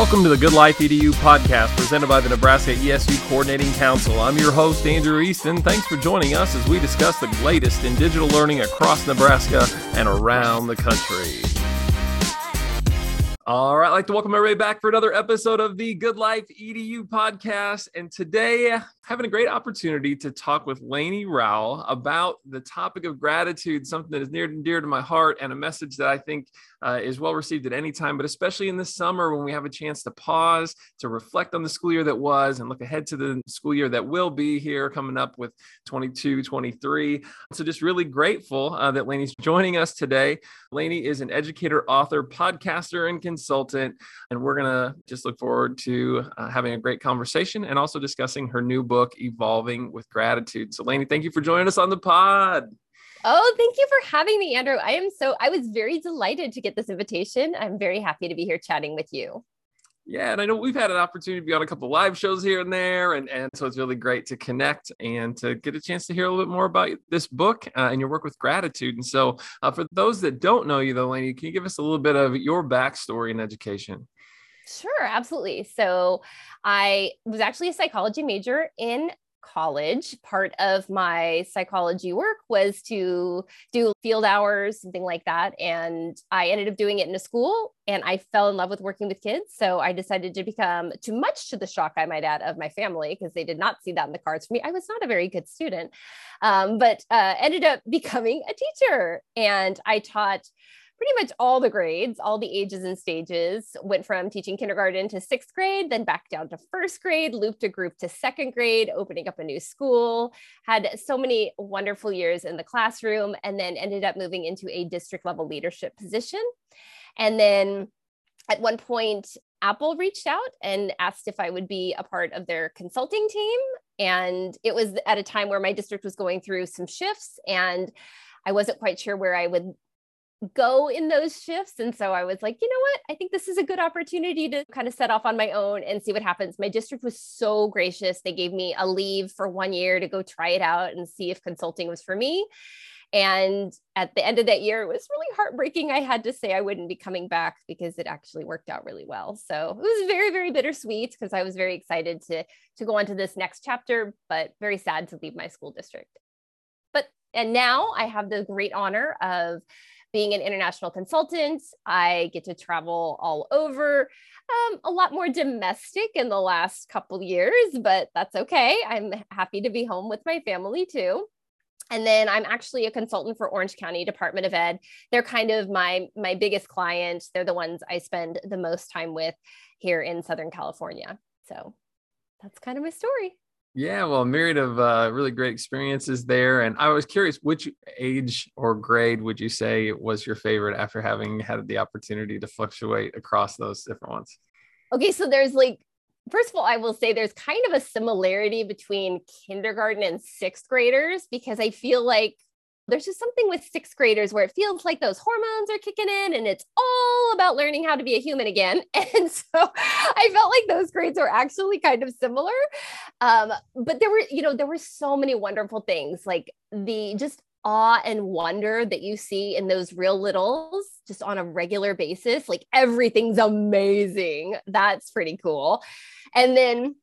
Welcome to the Good Life EDU podcast presented by the Nebraska ESU Coordinating Council. I'm your host, Andrew Easton. Thanks for joining us as we discuss the latest in digital learning across Nebraska and around the country. All right, I'd like to welcome everybody back for another episode of the Good Life EDU podcast. And today, having a great opportunity to talk with Lainie Rowell about the topic of gratitude, something that is near and dear to my heart, and a message that I think uh, is well received at any time, but especially in the summer when we have a chance to pause, to reflect on the school year that was, and look ahead to the school year that will be here coming up with 22 23. So, just really grateful uh, that Lainie's joining us today. Lainey is an educator, author, podcaster, and consultant. And we're going to just look forward to uh, having a great conversation and also discussing her new book, Evolving with Gratitude. So, Lainie, thank you for joining us on the pod. Oh, thank you for having me, Andrew. I am so, I was very delighted to get this invitation. I'm very happy to be here chatting with you. Yeah, and I know we've had an opportunity to be on a couple live shows here and there, and, and so it's really great to connect and to get a chance to hear a little bit more about this book uh, and your work with gratitude. And so, uh, for those that don't know you, though, Lainie, can you give us a little bit of your backstory in education? Sure, absolutely. So, I was actually a psychology major in college, part of my psychology work was to do field hours, something like that. And I ended up doing it in a school and I fell in love with working with kids. So I decided to become, too much to the shock, I might add, of my family, because they did not see that in the cards for me. I was not a very good student, um, but uh, ended up becoming a teacher. And I taught pretty much all the grades, all the ages and stages. Went from teaching kindergarten to sixth grade, then back down to first grade, looped a group to second grade, opening up a new school. Had so many wonderful years in the classroom, and then ended up moving into a district level leadership position. And then at one point, Apple reached out and asked if I would be a part of their consulting team. And it was at a time where my district was going through some shifts and I wasn't quite sure where I would go in those shifts. And so I was like, you know what? I think this is a good opportunity to kind of set off on my own and see what happens. My district was so gracious. They gave me a leave for one year to go try it out and see if consulting was for me. And at the end of that year, it was really heartbreaking. I had to say I wouldn't be coming back because it actually worked out really well. So it was very, very bittersweet because I was very excited to, to go on to this next chapter, but very sad to leave my school district. But and now I have the great honor of being an international consultant, I get to travel all over. Um, a lot more domestic in the last couple years, but that's okay. I'm happy to be home with my family too. And then I'm actually a consultant for Orange County Department of Ed. They're kind of my my biggest client. They're the ones I spend the most time with here in Southern California. So that's kind of my story. Yeah, well, a myriad of uh, really great experiences there. And I was curious, which age or grade would you say was your favorite after having had the opportunity to fluctuate across those different ones? Okay, so there's like, first of all, I will say there's kind of a similarity between kindergarten and sixth graders because I feel like there's just something with sixth graders where it feels like those hormones are kicking in and it's all about learning how to be a human again. And so I felt like those grades were actually kind of similar. Um, but there were, you know, there were so many wonderful things like the just awe and wonder that you see in those real littles just on a regular basis. Like everything's amazing. That's pretty cool. And then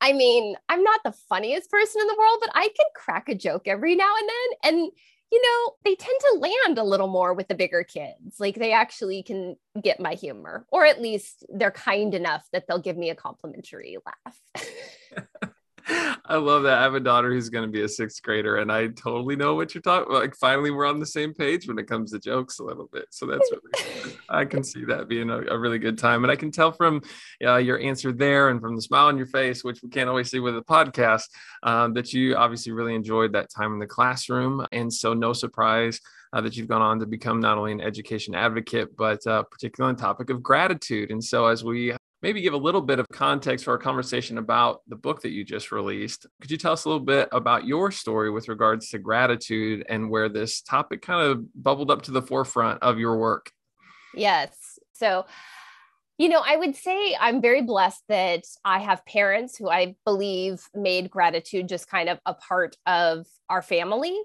I mean, I'm not the funniest person in the world, but I can crack a joke every now and then. And you know, they tend to land a little more with the bigger kids. Like they actually can get my humor, or at least they're kind enough that they'll give me a complimentary laugh. I love that. I have a daughter who's going to be a sixth grader, and I totally know what you're talking. about. Like, finally, we're on the same page when it comes to jokes a little bit. So that's really, I can see that being a, a, really good time, and I can tell from uh, your answer there and from the smile on your face, which we can't always see with a podcast, um, that you obviously really enjoyed that time in the classroom. And so, no surprise. Uh, that you've gone on to become not only an education advocate, but uh, particularly on the topic of gratitude. And so, as we maybe give a little bit of context for our conversation about the book that you just released. Could you tell us a little bit about your story with regards to gratitude and where this topic kind of bubbled up to the forefront of your work? Yes. So, you know, I would say I'm very blessed that I have parents who I believe made gratitude just kind of a part of our family.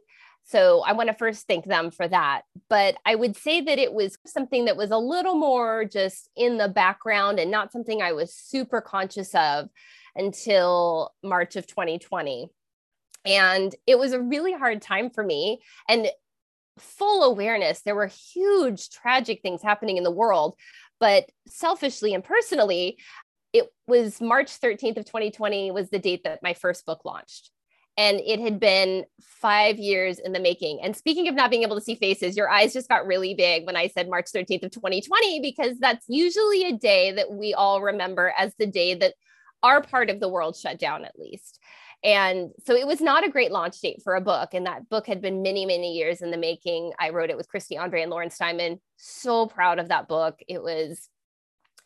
So I want to first thank them for that. But I would say that it was something that was a little more just in the background and not something I was super conscious of until March of 2020. And it was a really hard time for me. And full awareness, there were huge tragic things happening in the world. But selfishly and personally, it was March 13th of 2020 was the date that my first book launched. And it had been five years in the making. And speaking of not being able to see faces, your eyes just got really big when I said March 13th of 2020, because that's usually a day that we all remember as the day that our part of the world shut down, at least. And so it was not a great launch date for a book. And that book had been many, many years in the making. I wrote it with Christy Andre and Lauren Steinman. So proud of that book. It was,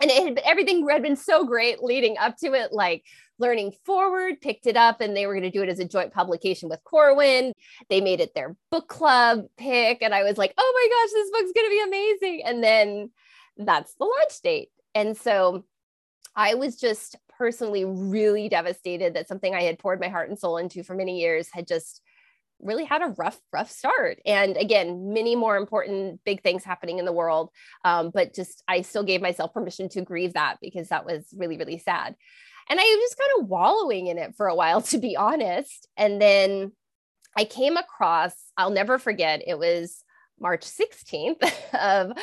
and it had everything had been so great leading up to it. Like Learning Forward picked it up and they were going to do it as a joint publication with Corwin. They made it their book club pick. And I was like, oh my gosh, this book's going to be amazing. And then that's the launch date. And so I was just personally really devastated that something I had poured my heart and soul into for many years had just really had a rough, rough start. And again, many more important big things happening in the world. Um, but just, I still gave myself permission to grieve that because that was really, really sad. And I was just kind of wallowing in it for a while, to be honest. And then I came across, I'll never forget, it was March 16th of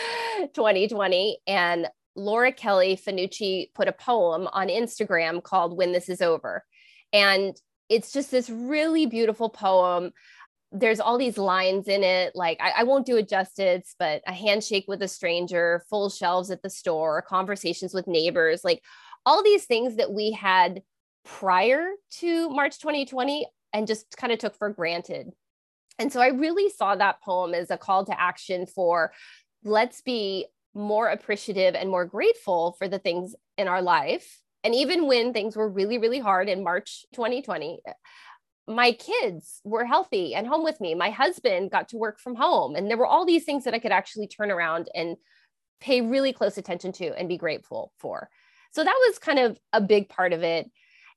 2020. And Laura Kelly Fanucci put a poem on Instagram called When This Is Over. And it's just this really beautiful poem. There's all these lines in it, like I, I, won't do it justice, but a handshake with a stranger, full shelves at the store, conversations with neighbors, like all these things that we had prior to March 2020 and just kind of took for granted. And so I really saw that poem as a call to action for let's be more appreciative and more grateful for the things in our life. And even when things were really, really hard in March 2020, my kids were healthy and home with me. My husband got to work from home. And there were all these things that I could actually turn around and pay really close attention to and be grateful for. So that was kind of a big part of it.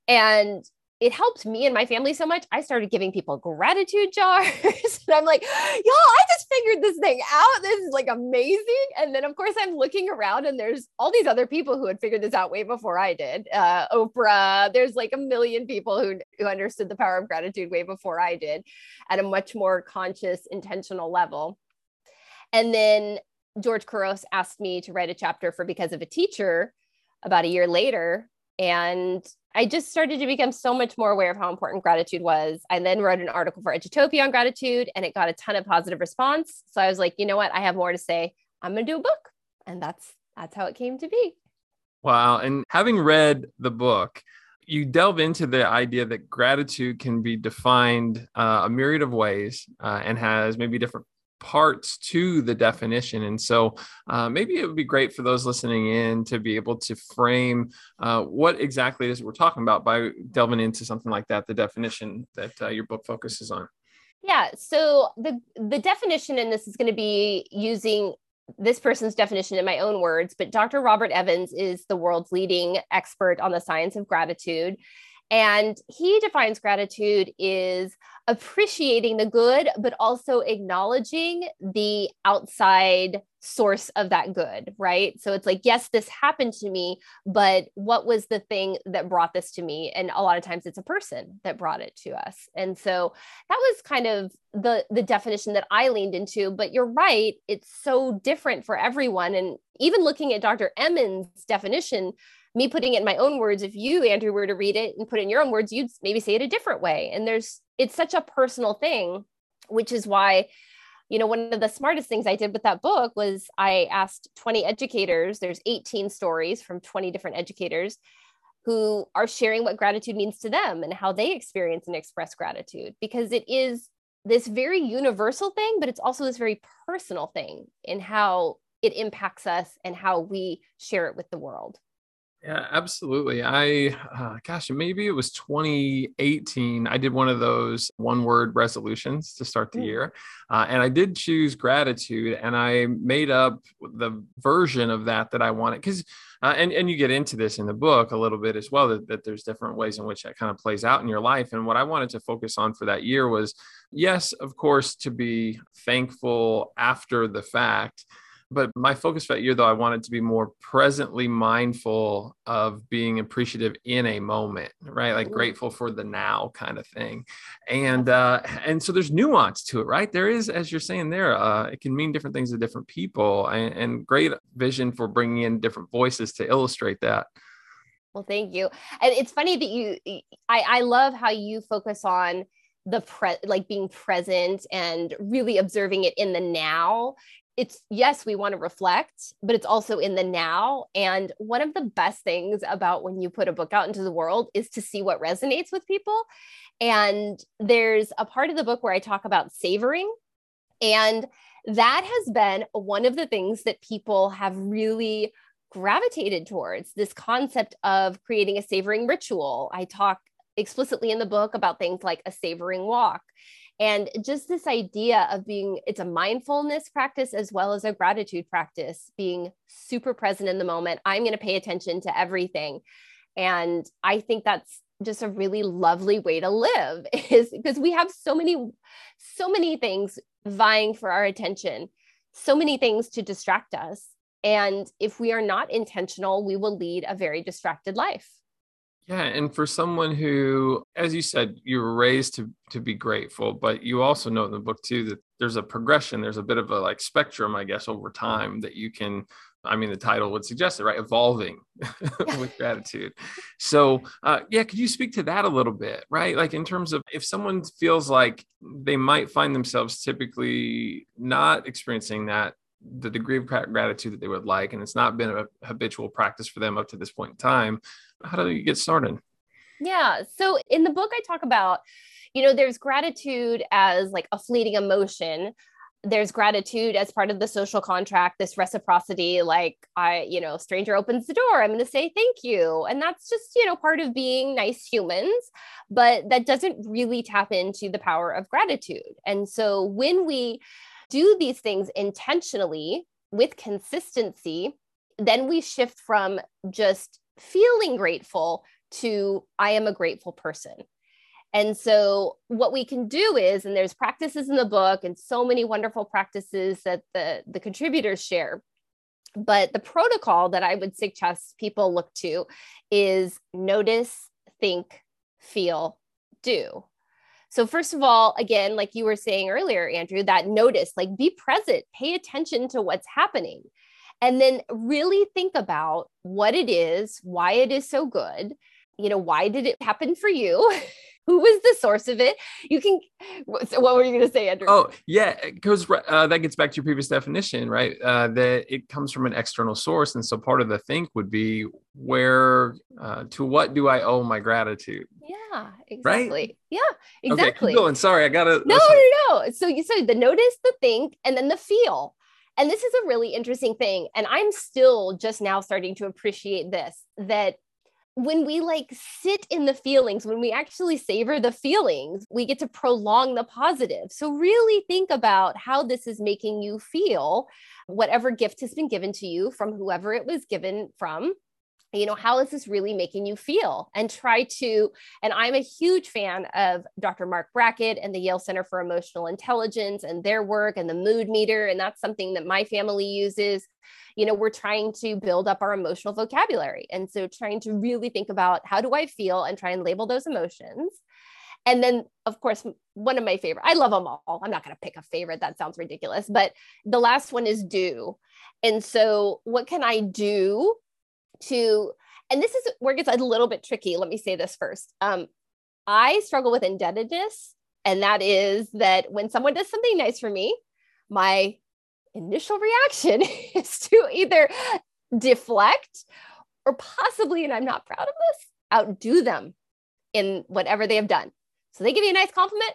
And it helped me and my family so much. I started giving people gratitude jars. and I'm like, y'all, I just figured this thing out. This is like amazing. And then, of course, I'm looking around and there's all these other people who had figured this out way before I did. Uh, Oprah, there's like a million people who, who understood the power of gratitude way before I did at a much more conscious, intentional level. And then George Couros asked me to write a chapter for Because of a Teacher about a year later. And I just started to become so much more aware of how important gratitude was. I then wrote an article for Edutopia on gratitude and it got a ton of positive response. So I was like, you know what? I have more to say. I'm going to do a book. And that's that's how it came to be. Wow. And having read the book, you delve into the idea that gratitude can be defined uh, a myriad of ways uh, and has maybe different parts to the definition. And so uh, maybe it would be great for those listening in to be able to frame uh, what exactly it is we're talking about by delving into something like that, the definition that uh, your book focuses on. Yeah. So the the definition in this is going to be using this person's definition in my own words, but Dr. Robert Emmons is the world's leading expert on the science of gratitude. And he defines gratitude is appreciating the good, but also acknowledging the outside source of that good, right? So it's like, yes, this happened to me, but what was the thing that brought this to me? And a lot of times it's a person that brought it to us. And so that was kind of the the definition that I leaned into, but you're right, it's so different for everyone and even looking at Dr. Emmons' definition, me putting it in my own words, if you, Andrew, were to read it and put it in your own words, you'd maybe say it a different way. And there's, it's such a personal thing, which is why, you know, one of the smartest things I did with that book was I asked 20 educators, there's 18 stories from 20 different educators who are sharing what gratitude means to them and how they experience and express gratitude because it is this very universal thing, but it's also this very personal thing in how it impacts us and how we share it with the world. Yeah, absolutely. I, uh, gosh, maybe it was 2018. I did one of those one word resolutions to start the mm. year. Uh, and I did choose gratitude and I made up the version of that that I wanted. Because, uh, and, and you get into this in the book a little bit as well, that, that there's different ways in which that kind of plays out in your life. And what I wanted to focus on for that year was, yes, of course, to be thankful after the fact but my focus for that year, though, I wanted to be more presently mindful of being appreciative in a moment, right? Like grateful for the now kind of thing. And uh, and so there's nuance to it, right? There is, as you're saying there, uh, it can mean different things to different people, and, and great vision for bringing in different voices to illustrate that. Well, thank you. And it's funny that you, I, I love how you focus on the pre like being present and really observing it in the now it's yes, we want to reflect, but it's also in the now. And one of the best things about when you put a book out into the world is to see what resonates with people. And there's a part of the book where I talk about savoring. And that has been one of the things that people have really gravitated towards this concept of creating a savoring ritual. I talk explicitly in the book about things like a savoring walk and just this idea of being, it's a mindfulness practice as well as a gratitude practice, being super present in the moment. I'm going to pay attention to everything. And I think that's just a really lovely way to live is because we have so many so many things vying for our attention so many things to distract us and if we are not intentional we will lead a very distracted life yeah, and for someone who, as you said, you were raised to to be grateful, but you also know in the book too that there's a progression, there's a bit of a like spectrum, I guess, over time that you can. I mean, the title would suggest it, right? Evolving with gratitude. So, uh, yeah, could you speak to that a little bit, right? Like in terms of if someone feels like they might find themselves typically not experiencing that the degree of gratitude that they would like, and it's not been a habitual practice for them up to this point in time, how do you get started? Yeah. So in the book, I talk about, you know, there's gratitude as like a fleeting emotion. There's gratitude as part of the social contract, this reciprocity, like I, you know, stranger opens the door, I'm going to say thank you. And that's just, you know, part of being nice humans, but that doesn't really tap into the power of gratitude. And so when we do these things intentionally with consistency, then we shift from just feeling grateful to I am a grateful person. And so, what we can do is, and there's practices in the book and so many wonderful practices that the, the contributors share. But the protocol that I would suggest people look to is notice, think, feel, do. So, first of all, again, like you were saying earlier, Andrew, that notice, like be present, pay attention to what's happening and then really think about what it is, why it is so good. You know, why did it happen for you? Who was the source of it? You can. So what were you going to say, Andrew? Oh, yeah, because uh, that gets back to your previous definition, right? Uh, that it comes from an external source, and so part of the think would be where, uh, to what do I owe my gratitude? Yeah, exactly. Right? Yeah, exactly. Okay, keep going. Sorry, I gotta. No, no, no. So you said the notice, the think, and then the feel. And this is a really interesting thing. And I'm still just now starting to appreciate this that when we like sit in the feelings, when we actually savor the feelings, we get to prolong the positive. So, really think about how this is making you feel, whatever gift has been given to you from whoever it was given from you know how is this really making you feel? And try to and i'm a huge fan of dr mark brackett and the yale center for emotional intelligence and their work and the mood meter and that's something that my family uses. You know we're trying to build up our emotional vocabulary. And so trying to really think about how do i feel and try and label those emotions. And then of course one of my favorite i love them all. I'm not going to pick a favorite that sounds ridiculous but the last one is do. And so what can i do to and this is where it gets a little bit tricky let me say this first. Um, i struggle with indebtedness and that is that when someone does something nice for me my initial reaction is to either deflect or possibly and i'm not proud of this outdo them in whatever they have done. So they give you a nice compliment.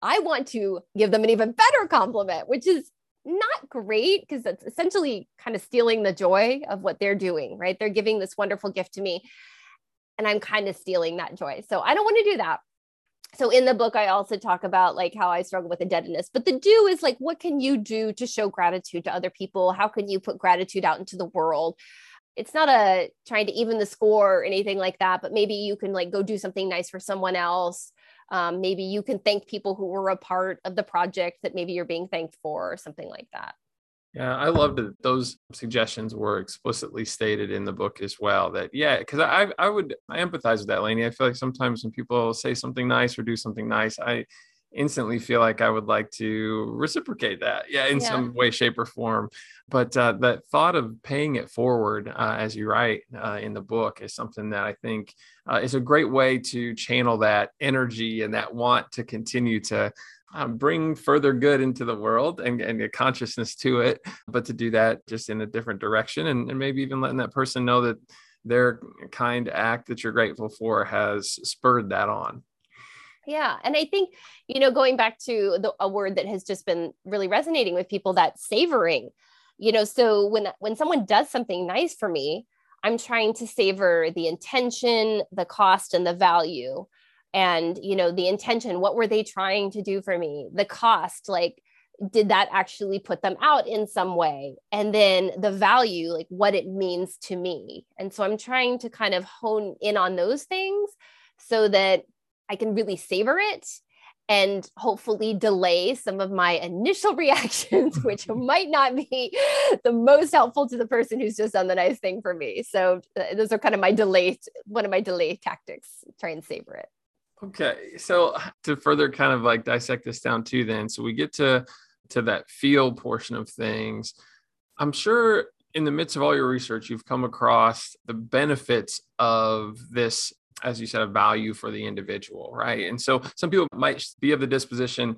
I want to give them an even better compliment which is not great because it's essentially kind of stealing the joy of what they're doing, right? They're giving this wonderful gift to me and I'm kind of stealing that joy. So I don't want to do that. So in the book, I also talk about like how I struggle with indebtedness. But the do is like, what can you do to show gratitude to other people? How can you put gratitude out into the world? It's not a trying to even the score or anything like that, but maybe you can like go do something nice for someone else. Um, maybe you can thank people who were a part of the project that maybe you're being thanked for or something like that. Yeah, I love that those suggestions were explicitly stated in the book as well. That yeah, because I I would I empathize with that, Lainie. I feel like sometimes when people say something nice or do something nice, I instantly feel like I would like to reciprocate that, yeah, in yeah. some way, shape, or form. But uh, that thought of paying it forward, uh, as you write uh, in the book, is something that I think uh, is a great way to channel that energy and that want to continue to um, bring further good into the world and, and a consciousness to it, but to do that just in a different direction and, and maybe even letting that person know that their kind act that you're grateful for has spurred that on. Yeah. And I think, you know, going back to the, a word that has just been really resonating with people that savoring, you know, so when, when someone does something nice for me, I'm trying to savor the intention, the cost, and the value and you know the intention what were they trying to do for me the cost like did that actually put them out in some way and then the value like what it means to me and so i'm trying to kind of hone in on those things so that i can really savor it and hopefully delay some of my initial reactions, which might not be the most helpful to the person who's just done the nice thing for me. So uh, those are kind of my delay, one of my delay tactics, try and savor it. Okay, so to further kind of like dissect this down too, then so we get to to that feel portion of things. I'm sure in the midst of all your research, you've come across the benefits of this, as you said, a value for the individual, right? And so some people might be of the disposition,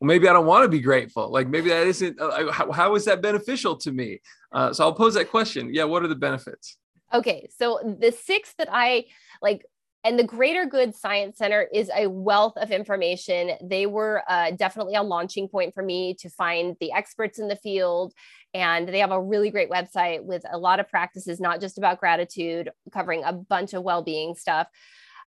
well, maybe I don't want to be grateful. Like maybe that isn't. Uh, how, how is that beneficial to me? Uh, so I'll pose that question. Yeah, what are the benefits? Okay, so the six that I like and the Greater Good Science Center is a wealth of information. They were uh, definitely a launching point for me to find the experts in the field. And they have a really great website with a lot of practices, not just about gratitude, covering a bunch of well being stuff.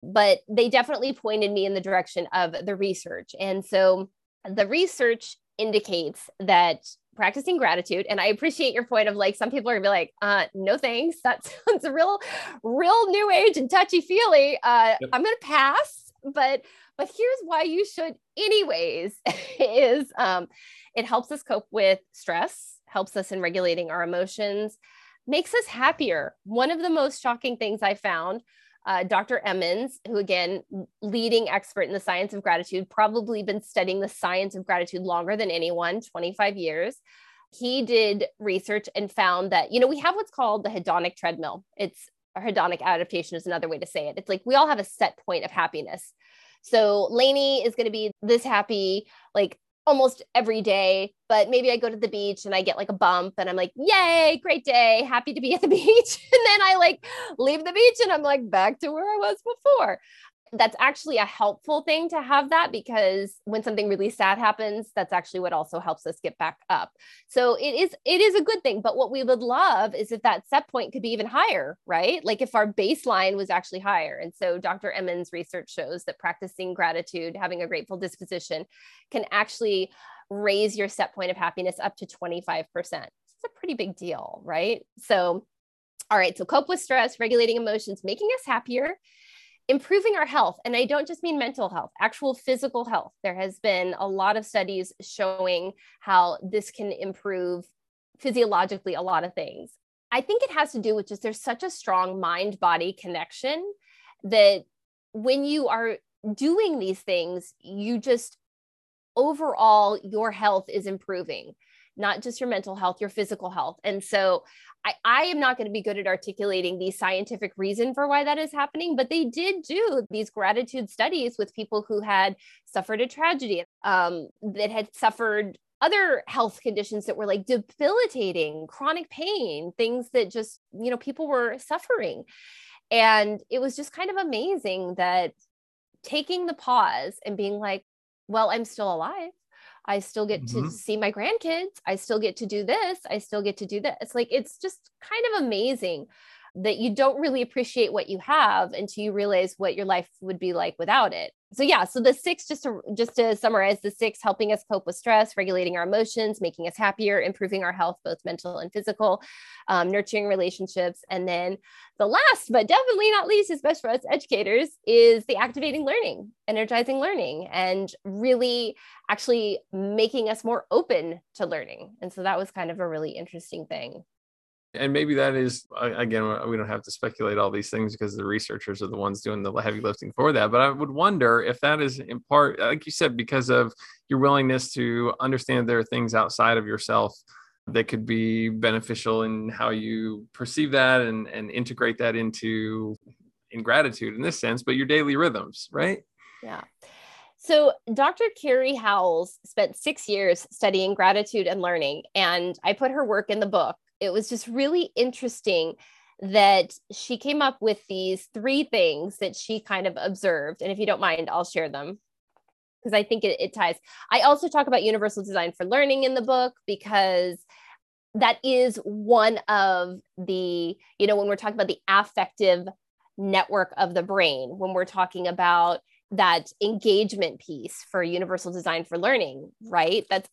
But they definitely pointed me in the direction of the research. And so the research indicates that practicing gratitude and i appreciate your point of like some people are gonna be like uh no thanks. That sounds a real real new age and touchy feely. Uh yep. i'm gonna pass but but here's why you should anyways is um it helps us cope with stress helps us in regulating our emotions makes us happier. One of the most shocking things i found uh, Dr. Emmons, who again, leading expert in the science of gratitude, probably been studying the science of gratitude longer than anyone, 25 years. He did research and found that, you know, we have what's called the hedonic treadmill. It's a hedonic adaptation is another way to say it. It's like we all have a set point of happiness. So Lainie is going to be this happy, like almost every day, but maybe I go to the beach and I get like a bump and I'm like, yay, great day, happy to be at the beach. and then I like leave the beach and I'm like back to where I was before that's actually a helpful thing to have that because when something really sad happens that's actually what also helps us get back up. So it is it is a good thing but what we would love is if that set point could be even higher right? Like if our baseline was actually higher. And so dr emmons research shows that practicing gratitude having a grateful disposition can actually raise your set point of happiness up to 25% it's a pretty big deal right? So all right so cope with stress regulating emotions making us happier improving our health and i don't just mean mental health actual physical health. There has been a lot of studies showing how this can improve physiologically a lot of things. I think it has to do with just there's such a strong mind body connection that when you are doing these things you just overall your health is improving not just your mental health your physical health and so I, I am not going to be good at articulating the scientific reason for why that is happening, but they did do these gratitude studies with people who had suffered a tragedy, um, that had suffered other health conditions that were like debilitating, chronic pain, things that just, you know, people were suffering. And it was just kind of amazing that taking the pause and being like, well, I'm still alive. I still get mm-hmm. to see my grandkids. I still get to do this. I still get to do this. It's like, it's just kind of amazing that you don't really appreciate what you have until you realize what your life would be like without it so yeah so the six just to just to summarize the six helping us cope with stress regulating our emotions making us happier improving our health both mental and physical um, nurturing relationships. And then the last but definitely not least is best for us educators is the activating learning energizing learning and really actually making us more open to learning. And so that was kind of a really interesting thing and maybe that is uh, again uh, we don't have to speculate all these things because the researchers are the ones doing the heavy lifting for that but i would wonder if that is in part uh, like you said because of your willingness to understand there are things outside of yourself that could be beneficial in how you perceive that and, and integrate that into in gratitude in this sense but your daily rhythms right yeah so, Dr. Kerry Howells spent six years studying gratitude and learning, and I put her work in the book it was just really interesting that she came up with these three things that she kind of observed. And if you don't mind, I'll share them because I think it, it, ties. I also talk about universal design for learning in the book because that is one of the, you know, when we're talking about the affective network of the brain, when we're talking about that engagement piece for universal design for learning, right? That's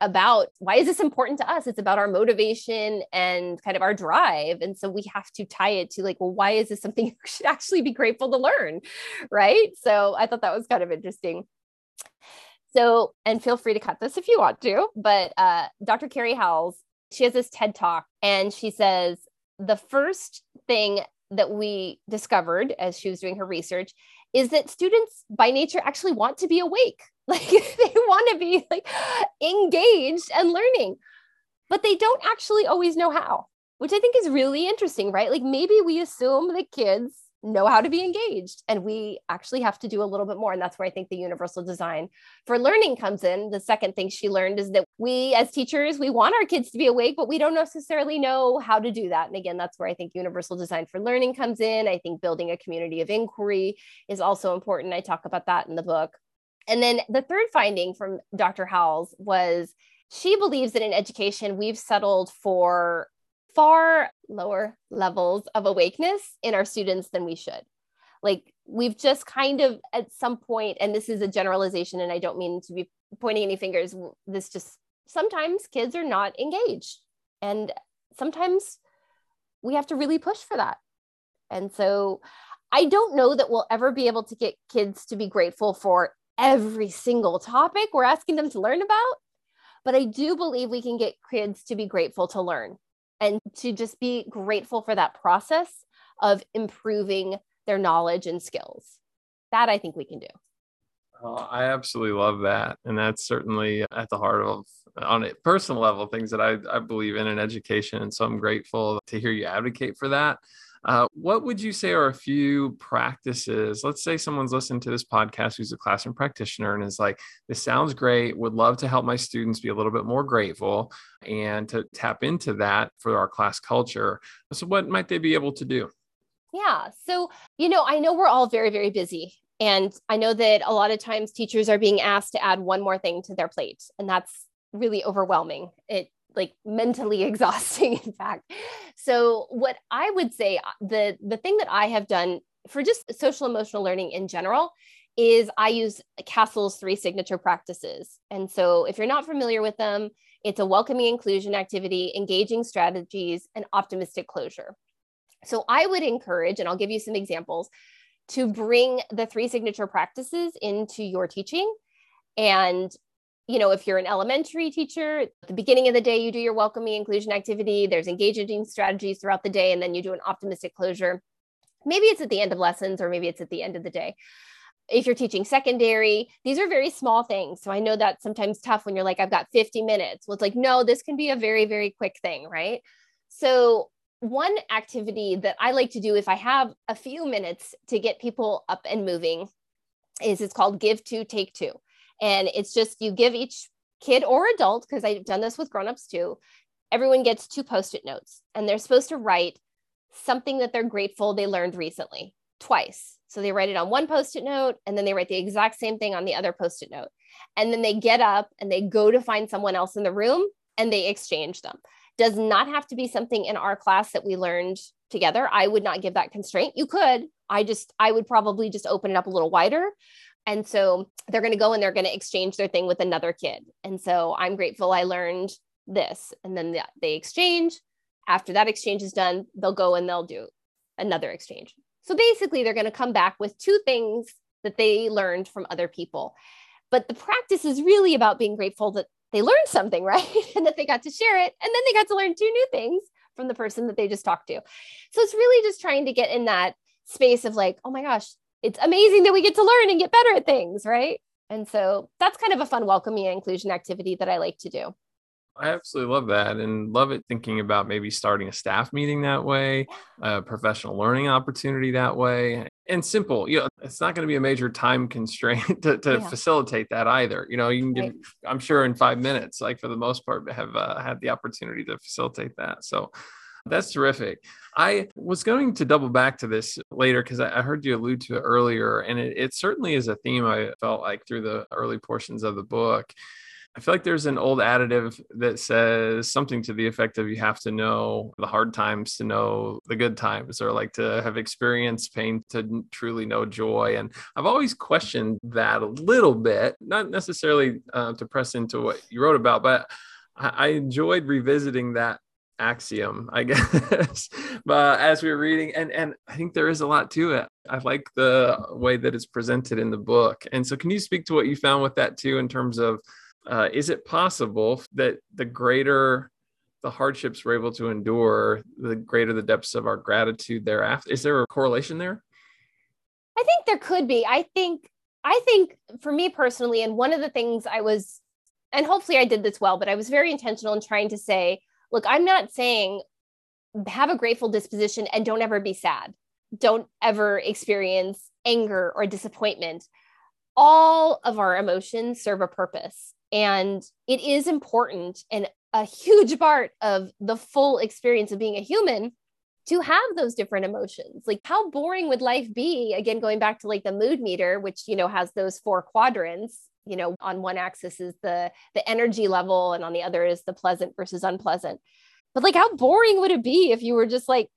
about why is this important to us? It's about our motivation and kind of our drive. And so we have to tie it to like well why is this something you should actually be grateful to learn? Right? So i thought that was kind of interesting. So and feel free to cut this if you want to but uh, dr kerry howells she has this ted talk and she says the first thing that we discovered as she was doing her research is that students by nature actually want to be awake like they want to be like engaged and learning, but they don't actually always know how, which I think is really interesting, right? Like maybe we assume that kids know how to be engaged and we actually have to do a little bit more and that's where i think the universal design for learning comes in. The second thing she learned is that we as teachers we want our kids to be awake but we don't necessarily know how to do that. And again that's where i think universal design for learning comes in. I think building a community of inquiry is also important. I talk about that in the book and then the third finding from Dr. Howells was she believes that in education, we've settled for far lower levels of awakeness in our students than we should. Like we've just kind of at some point, and this is a generalization, and I don't mean to be pointing any fingers, this just sometimes kids are not engaged. And sometimes we have to really push for that. And so I don't know that we'll ever be able to get kids to be grateful for every single topic we're asking them to learn about. But I do believe we can get kids to be grateful to learn and to just be grateful for that process of improving their knowledge and skills. That I think we can do. Oh, I absolutely love that. And that's certainly at the heart of, on a personal level, things that I, I believe in in education. And so I'm grateful to hear you advocate for that. Uh, what would you say are a few practices? Let's say someone's listening to this podcast who's a classroom practitioner and is like, this sounds great, would love to help my students be a little bit more grateful and to tap into that for our class culture. So, what might they be able to do? Yeah. So, you know, I know we're all very, very busy. And I know that a lot of times teachers are being asked to add one more thing to their plate, and that's really overwhelming. It like mentally exhausting in fact. So what i would say uh, the the thing that i have done for just social emotional learning in general is i use CASEL's three signature practices. And so if you're not familiar with them it's a welcoming inclusion activity engaging strategies and optimistic closure. So i would encourage and i'll give you some examples to bring the three signature practices into your teaching and you know, if you're an elementary teacher, at the beginning of the day, you do your welcoming inclusion activity, there's engaging strategies throughout the day, and then you do an optimistic closure. Maybe it's at the end of lessons, or maybe it's at the end of the day. If you're teaching secondary, these are very small things. So I know that's sometimes tough when you're like, I've got 50 minutes. Well, it's like, no, this can be a very, very quick thing, right? So one activity that I like to do if I have a few minutes to get people up and moving is it's called give two, take two. And it's just you give each kid or adult, because I've done this with grown-ups too, everyone gets two post-it notes and they're supposed to write something that they're grateful they learned recently twice. So they write it on one post-it note and then they write the exact same thing on the other post-it note. And then they get up and they go to find someone else in the room and they exchange them. Does not have to be something in our class that we learned together. I would not give that constraint. You could. I just, I would probably just open it up a little wider. And so they're going to go and they're going to exchange their thing with another kid. And so I'm grateful I learned this. And then they exchange. After that exchange is done, they'll go and they'll do another exchange. So basically, they're going to come back with two things that they learned from other people. But the practice is really about being grateful that they learned something, right? and that they got to share it. And then they got to learn two new things from the person that they just talked to. So it's really just trying to get in that space of like, oh my gosh, it's amazing that we get to learn and get better at things, right? And so that's kind of a fun welcoming and inclusion activity that I like to do. I absolutely love that and love it thinking about maybe starting a staff meeting that way, a professional learning opportunity that way. And simple, you know, it's not going to be a major time constraint to, to yeah. facilitate that either. You know, you can get, right. I'm sure in five minutes, like for the most part, have uh, had the opportunity to facilitate that. So that's terrific. I was going to double back to this later because I, heard you allude to it earlier, and it, it certainly is a theme I felt like through the early portions of the book. I feel like there's an old additive that says something to the effect of you have to know the hard times to know the good times, or like to have experienced pain to truly know joy. And I've always questioned that a little bit, not necessarily uh, to press into what you wrote about, but I, I enjoyed revisiting that axiom i guess. But as we're reading and and i think there is a lot to it. I like the way that it's presented in the book. And so can you speak to what you found with that too in terms of uh, is it possible that the greater the hardships we're able to endure the greater the depths of our gratitude thereafter? Is there a correlation there? I think there could be. I think i think for me personally and one of the things i was and hopefully i did this well but i was very intentional in trying to say look, I'm not saying have a grateful disposition and don't ever be sad. Don't ever experience anger or disappointment. All of our emotions serve a purpose. And it is important and a huge part of the full experience of being a human to have those different emotions. Like how boring would life be? Again, going back to like the mood meter, which, you know, has those four quadrants, you know on one axis is the the energy level and on the other is the pleasant versus unpleasant. But like how boring would it be if you were just like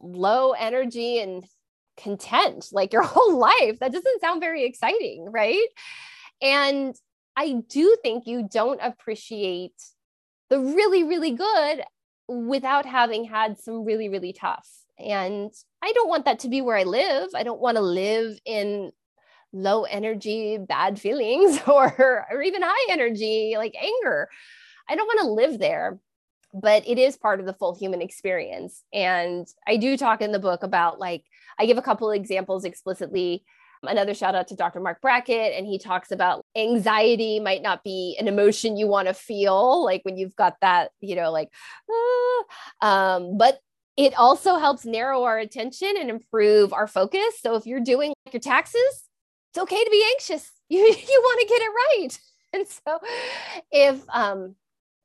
low energy and content like your whole life? That doesn't sound very exciting right? And i do think you don't appreciate the really really good without having had some really really tough. And i don't want that to be where i live. I don't want to live in low energy bad feelings or or even high energy like anger. I don't want to live there but it is part of the full human experience. And i do talk in the book about like i give a couple examples explicitly. Another shout out to dr mark brackett and he talks about anxiety might not be an emotion you want to feel like when you've got that you know like ah, um, but it also helps narrow our attention and improve our focus. So if you're doing your taxes it's okay to be anxious. You, you want to get it right. And so if, um,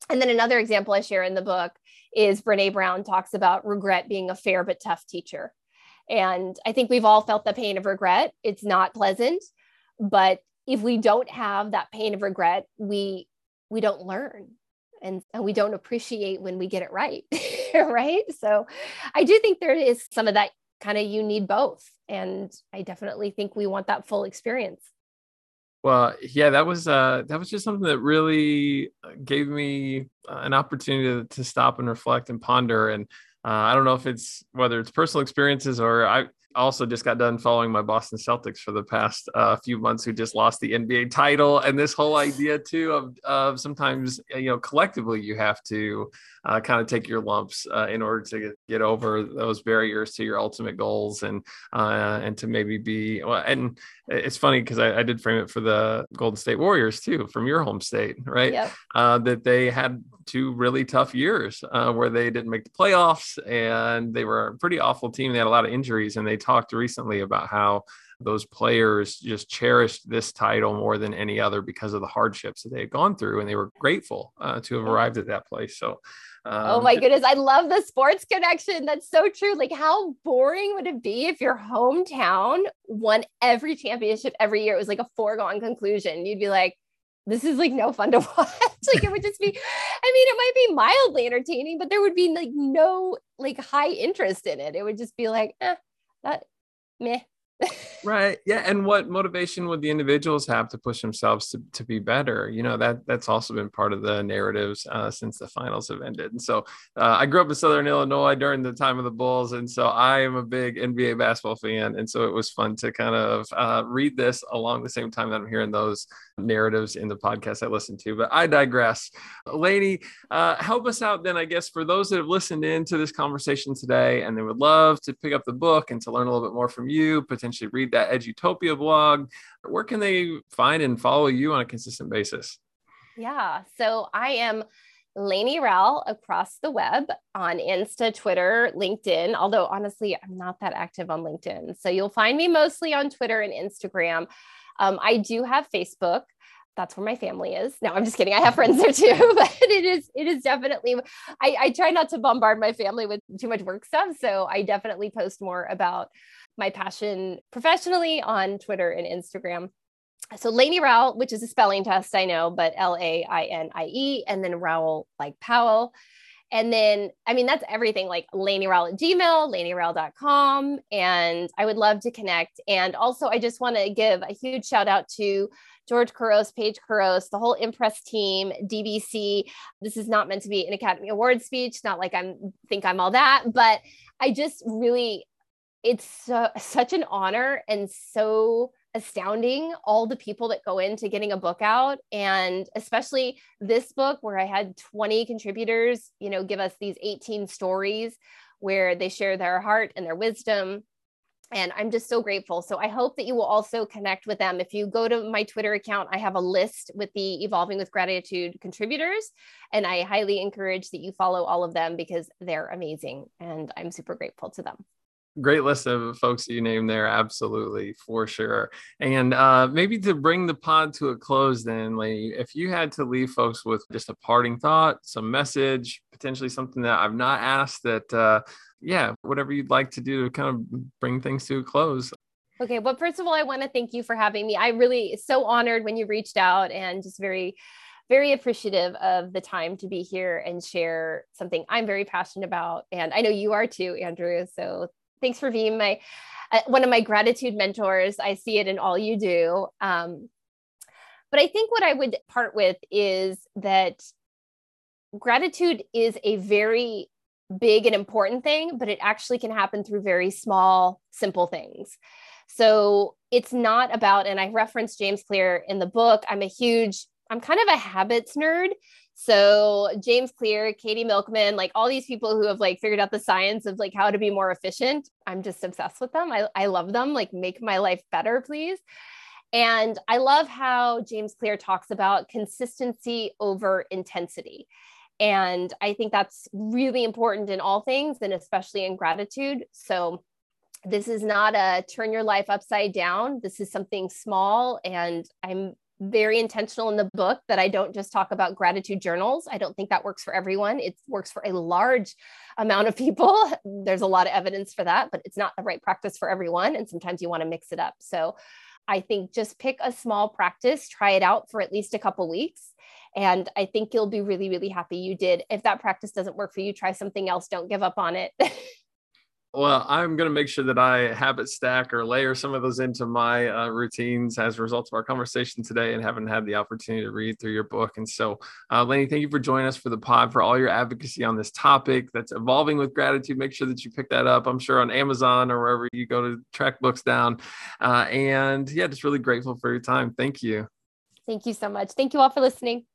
and then another example I share in the book is Brene Brown talks about regret being a fair but tough teacher. And I think we've all felt the pain of regret. It's not pleasant, but if we don't have that pain of regret, we we don't learn and, and we don't appreciate when we get it right. right. So I do think there is some of that kind of you need both and i definitely think we want that full experience. Well yeah that was uh that was just something that really uh, gave me uh, an opportunity to, to stop and reflect and ponder and uh, i don't know if it's whether it's personal experiences or i also just got done following my Boston Celtics for the past uh, few months, who just lost the NBA title, and this whole idea too of of sometimes you know collectively you have to uh, kind of take your lumps uh, in order to get, over those barriers to your ultimate goals and uh, and to maybe be well. And it's funny because I, I, did frame it for the Golden State Warriors too, from your home state, right? Yep. Uh, that they had two really tough years uh, where they didn't make the playoffs and they were a pretty awful team. They had a lot of injuries, and they talked recently about how those players just cherished this title more than any other because of the hardships that they had gone through, and they were grateful uh, to have arrived at that place. So Oh um, oh my goodness. I love the sports connection. That's so true. Like, how boring would it be if your hometown won every championship every year? It was like a foregone conclusion. You'd be like, this is like no fun to watch. like it would just be, I mean, it might be mildly entertaining, but there would be like no like high interest in it. It would just be like, eh, that meh right yeah and what motivation would the individuals have to push themselves to, to be better? You know that that's also been part of the narratives uh, since the finals have ended and so uh, i grew up in southern illinois during the time of the bulls and so i am a big nba basketball fan and so it was fun to kind of uh, read this along the same time that i'm hearing those narratives in the podcast i listen to but i digress. Lady uh, help us out then i guess for those that have listened in to this conversation today and they would love to pick up the book and to learn a little bit more from you potentially potentially read that Edutopia blog? Where can they find and follow you on a consistent basis? Yeah. So I am Lainie Rowell across the web on Insta, Twitter, LinkedIn. Although honestly, I'm not that active on LinkedIn. So you'll find me mostly on Twitter and Instagram. Um, I do have Facebook that's where my family is. No, I'm just kidding. I have friends there too, but it is it is definitely I, I try not to bombard my family with too much work stuff. So I definitely post more about my passion professionally on Twitter and Instagram. So Lainie Rowell, which is a spelling test, I know, but L A I N I E, and then Rowell like Powell. And then, I mean, that's everything like Lainie Rowell at Gmail, LainieRowell.com. And I would love to connect. And also, I just want to give a huge shout out to George Couros, Paige Couros, the whole Impress team, DBC. This is not meant to be an Academy Award speech, not like I'm think I'm all that, but I just really, it's such an honor and so astounding all the people that go into getting a book out and especially this book where i had 20 contributors you know give us these 18 stories where they share their heart and their wisdom and i'm just so grateful. So i hope that you will also connect with them. If you go to my twitter account i have a list with the evolving with gratitude contributors and i highly encourage that you follow all of them because they're amazing and i'm super grateful to them great list of folks you named there absolutely for sure and uh, maybe to bring the pod to a close then like if you had to leave folks with just a parting thought some message potentially something that i've not asked that uh, yeah whatever you'd like to do to kind of bring things to a close okay well first of all i want to thank you for having me i really so honored when you reached out and just very very appreciative of the time to be here and share something I'm very passionate about. And I know you are too, Andrew. So thanks for being my uh, one of my gratitude mentors. I see it in all you do. Um, but I think what I would part with is that gratitude is a very big and important thing, but it actually can happen through very small, simple things. So it's not about, and I reference James Clear in the book. I'm a huge, I'm kind of a habits nerd. So James Clear, Katie Milkman, like all these people who have like figured out the science of like how to be more efficient. I'm just obsessed with them. I, I love them. Like make my life better, please. And I love how James Clear talks about consistency over intensity. And I think that's really important in all things and especially in gratitude. So this is not a turn your life upside down. This is something small. And I'm very intentional in the book that I don't just talk about gratitude journals. I don't think that works for everyone. It works for a large amount of people. There's a lot of evidence for that, but it's not the right practice for everyone. And sometimes you want to mix it up. So I think just pick a small practice, try it out for at least a couple weeks. And I think you'll be really, really happy you did. If that practice doesn't work for you, try something else. Don't give up on it. Well, I'm going to make sure that I habit stack or layer some of those into my uh, routines as a result of our conversation today and haven't had the opportunity to read through your book. And so, uh, Lainie, thank you for joining us for the pod, for all your advocacy on this topic that's evolving with gratitude. Make sure that you pick that up, I'm sure, on Amazon or wherever you go to track books down. Uh, and yeah, just really grateful for your time. Thank you. Thank you so much. Thank you all for listening.